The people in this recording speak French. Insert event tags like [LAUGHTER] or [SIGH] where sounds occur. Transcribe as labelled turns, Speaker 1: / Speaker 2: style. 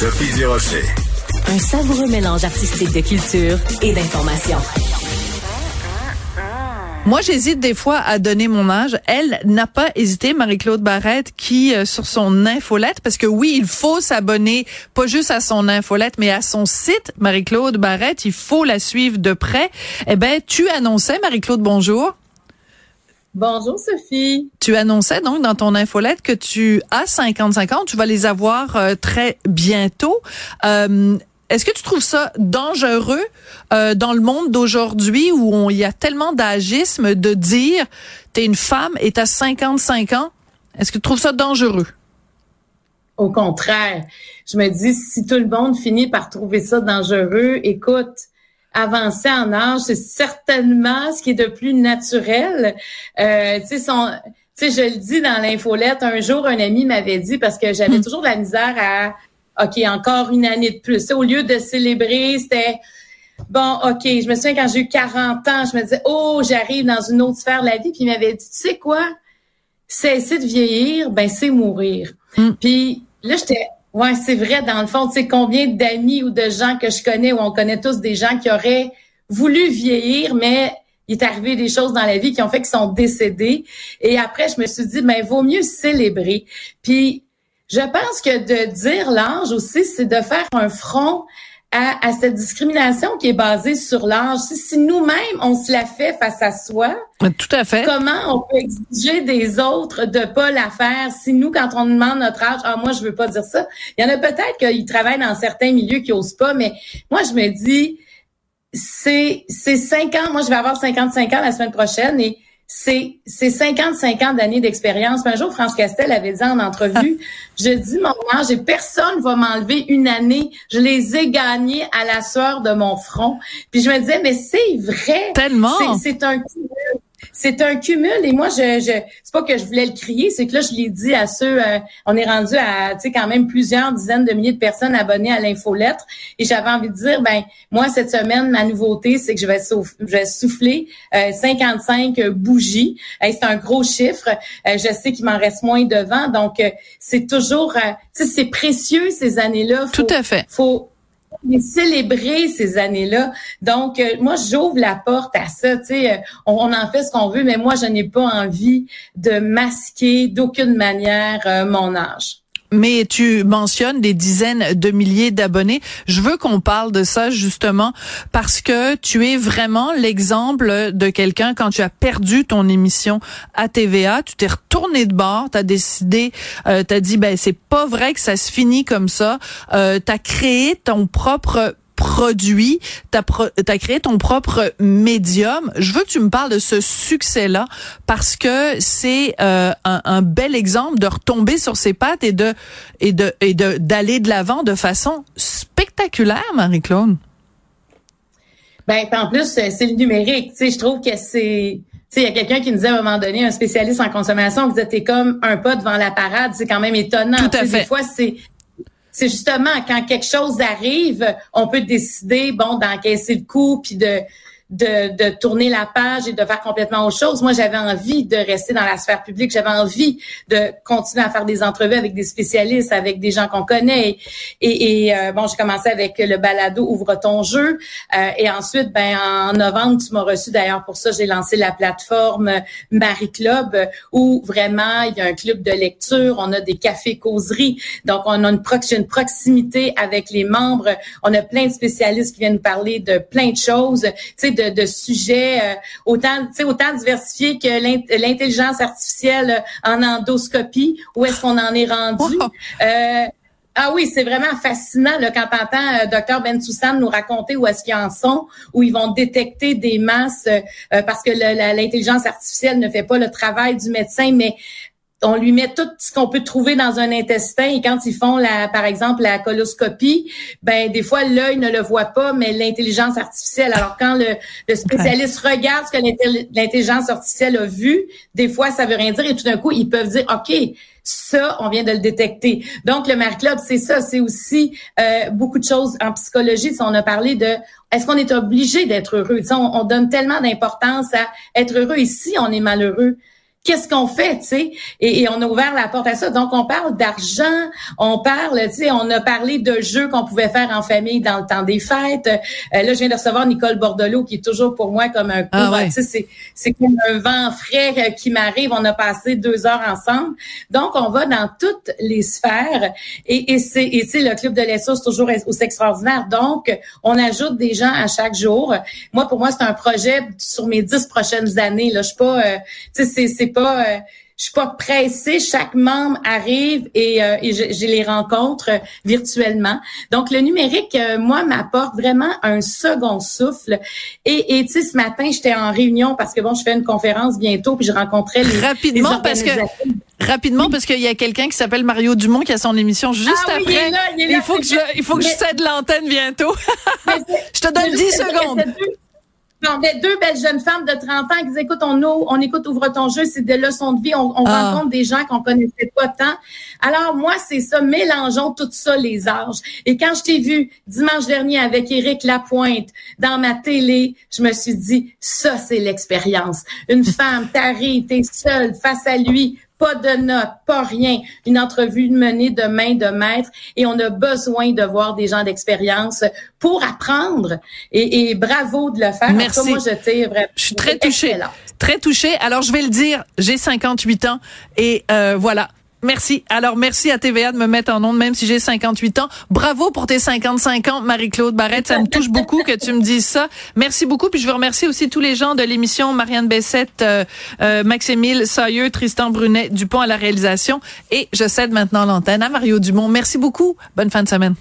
Speaker 1: Sophie Durocher.
Speaker 2: Un savoureux mélange artistique de culture et d'information.
Speaker 3: Moi, j'hésite des fois à donner mon âge. Elle n'a pas hésité, Marie-Claude Barrette, qui, euh, sur son infolette, parce que oui, il faut s'abonner, pas juste à son infolette, mais à son site, Marie-Claude Barrette, il faut la suivre de près. Eh ben, tu annonçais, Marie-Claude, bonjour.
Speaker 4: Bonjour Sophie.
Speaker 3: Tu annonçais donc dans ton infolette que tu as 55 ans, tu vas les avoir euh, très bientôt. Euh, est-ce que tu trouves ça dangereux euh, dans le monde d'aujourd'hui où il y a tellement d'agisme de dire tu es une femme et tu as 55 ans? Est-ce que tu trouves ça dangereux?
Speaker 4: Au contraire, je me dis si tout le monde finit par trouver ça dangereux, écoute, avancer en âge, c'est certainement ce qui est de plus naturel. Euh, tu sais, son, tu sais, je le dis dans l'infolette. Un jour, un ami m'avait dit parce que j'avais hmm. toujours de la misère à OK, encore une année de plus. Au lieu de célébrer, c'était bon, OK, je me souviens quand j'ai eu 40 ans, je me disais, oh, j'arrive dans une autre sphère de la vie. Puis il m'avait dit, tu sais quoi? Cesser de vieillir, ben c'est mourir. Hmm. Puis là, j'étais, ouais, c'est vrai, dans le fond, tu sais, combien d'amis ou de gens que je connais, ou on connaît tous des gens qui auraient voulu vieillir, mais il est arrivé des choses dans la vie qui ont fait qu'ils sont décédés. Et après, je me suis dit, ben, vaut mieux célébrer. Puis je pense que de dire l'âge aussi, c'est de faire un front à, cette discrimination qui est basée sur l'âge. Si, nous-mêmes, on se la fait face à soi,
Speaker 3: tout à fait.
Speaker 4: Comment on peut exiger des autres de pas la faire? Si nous, quand on demande notre âge, ah moi je veux pas dire ça. Il y en a peut-être qui travaillent dans certains milieux qui osent pas, mais moi je me dis c'est c'est cinq ans. Moi je vais avoir 55 ans la semaine prochaine et c'est c'est 55 ans d'années d'expérience. Un jour, France Castel avait dit en entrevue, je dis mon et personne va m'enlever une année. Je les ai gagnés à la sueur de mon front. Puis je me disais, mais c'est vrai.
Speaker 3: Tellement.
Speaker 4: C'est un c'est un cumul et moi je, je c'est pas que je voulais le crier, c'est que là je l'ai dit à ceux euh, on est rendu à tu sais quand même plusieurs dizaines de milliers de personnes abonnées à l'infolettre et j'avais envie de dire ben moi cette semaine ma nouveauté c'est que je vais, je vais souffler 55 euh, bougies. c'est un gros chiffre. Euh, je sais qu'il m'en reste moins devant donc c'est toujours tu sais c'est précieux ces années-là.
Speaker 3: Tout à fait.
Speaker 4: Faut célébrer ces années-là. Donc, euh, moi, j'ouvre la porte à ça. Tu sais, euh, on, en fait ce qu'on veut, mais moi, je n'ai pas envie de masquer d'aucune manière euh, mon âge
Speaker 3: mais tu mentionnes des dizaines de milliers d'abonnés. Je veux qu'on parle de ça justement parce que tu es vraiment l'exemple de quelqu'un quand tu as perdu ton émission à TVA, tu t'es retourné de bord, tu as décidé, euh, tu as dit ben c'est pas vrai que ça se finit comme ça, euh, tu as créé ton propre produit, tu as, créé ton propre médium. Je veux que tu me parles de ce succès-là parce que c'est euh, un, bel exemple de retomber sur ses pattes et de et de et de d'aller de l'avant de façon spectaculaire, Marie-Claude.
Speaker 4: Ben en plus c'est le numérique, tu sais, je trouve que c'est il y a quelqu'un qui nous disait à un moment donné, un spécialiste en consommation, qui disait t'es comme un pas devant la parade, c'est quand même étonnant.
Speaker 3: Tout à fait.
Speaker 4: Des fois, c'est c'est justement quand quelque chose arrive, on peut décider bon d'encaisser le coup puis de de, de, tourner la page et de faire complètement autre chose. Moi, j'avais envie de rester dans la sphère publique. J'avais envie de continuer à faire des entrevues avec des spécialistes, avec des gens qu'on connaît. Et, et euh, bon, j'ai commencé avec le balado Ouvre ton jeu. Euh, et ensuite, ben en novembre, tu m'as reçu d'ailleurs pour ça. J'ai lancé la plateforme Marie Club où vraiment il y a un club de lecture. On a des cafés causeries. Donc, on a une, une proximité avec les membres. On a plein de spécialistes qui viennent nous parler de plein de choses. Tu sais, de, sujets euh, autant, autant diversifiés que l'intelligence artificielle en endoscopie. Où est-ce qu'on en est rendu? Euh, ah oui, c'est vraiment fascinant là, quand tu entends euh, Dr Ben Soussan nous raconter où est-ce qu'ils en sont, où ils vont détecter des masses parce que l'intelligence artificielle ne fait pas le travail du médecin, mais on lui met tout ce qu'on peut trouver dans un intestin et quand ils font la, par exemple la coloscopie, ben des fois l'œil ne le voit pas, mais l'intelligence artificielle. Alors quand le, spécialiste regarde ce que l'intelligence artificielle a vu, des fois ça veut rien dire et tout d'un coup ils peuvent dire ok ça on vient de le détecter. Donc le Marie Club c'est ça, c'est aussi euh, beaucoup de choses en psychologie. Si on a parlé de est-ce qu'on est obligé d'être heureux? On, on donne tellement d'importance à être heureux si on est malheureux qu'est-ce qu'on fait, tu sais? Et, on a ouvert la porte à ça. Donc, on parle d'argent, on parle, tu sais, on a parlé de jeux qu'on pouvait faire en famille dans le temps des fêtes. Euh, là, je viens de recevoir Nicole Bordelot, qui est toujours pour moi comme un
Speaker 3: ah, ouais.
Speaker 4: tu sais, c'est comme un vent frais euh, qui m'arrive. On a passé deux heures ensemble. Donc, on va dans toutes les sphères. Et, et c'est, et tu sais, le club de l'ESSO, c'est toujours aussi extraordinaire. Donc, on ajoute des gens à chaque jour. Moi, pour moi, c'est un projet sur mes dix prochaines années. Là, je suis pas, euh, tu sais, c'est pas, euh, je suis pas pressée. Chaque membre arrive et, euh, et je, les rencontre virtuellement. Donc le numérique, euh, moi, m'apporte vraiment un second souffle. Et, et tu sais, ce matin, j'étais en réunion parce que bon, je fais une conférence bientôt, puis je rencontrais les
Speaker 3: rapidement parce que rapidement parce qu'il y a quelqu'un qui s'appelle Mario Dumont qui a son émission juste
Speaker 4: ah
Speaker 3: après.
Speaker 4: Il,
Speaker 3: faut que je, il faut que je cède l'antenne bientôt. [LAUGHS] je te donne 10 secondes.
Speaker 4: Non, deux belles jeunes femmes de 30 ans qui disent, écoute, on, on écoute Ouvre ton jeu, c'est des leçons de vie, on, on ah. rencontre des gens qu'on connaissait pas tant. Alors, moi, c'est ça, mélangeons tout ça, les âges. Et quand je t'ai vu dimanche dernier avec Éric Lapointe dans ma télé, je me suis dit, ça, c'est l'expérience. Une femme, t'arrives, t'es seule face à lui, pas de notes, pas rien. Une entrevue menée de main de maître et on a besoin de voir des gens d'expérience pour apprendre. Et, bravo de le faire.
Speaker 3: Merci.
Speaker 4: moi, je tire
Speaker 3: Je suis très touchée. Très touchée. Alors, je vais le dire, j'ai 58 ans et euh, voilà. Merci. Alors, merci à TVA de me mettre en onde, même si j'ai 58 ans. Bravo pour tes 55 ans, Marie-Claude Barrette. Ça me touche [LAUGHS] beaucoup que tu me dises ça. Merci beaucoup. Puis je veux remercier aussi tous les gens de l'émission, Marianne Bessette, euh, euh, Maximile Sailleux, Tristan Brunet, Dupont à la réalisation. Et je cède maintenant l'antenne à Mario Dumont. Merci beaucoup. Bonne fin de semaine.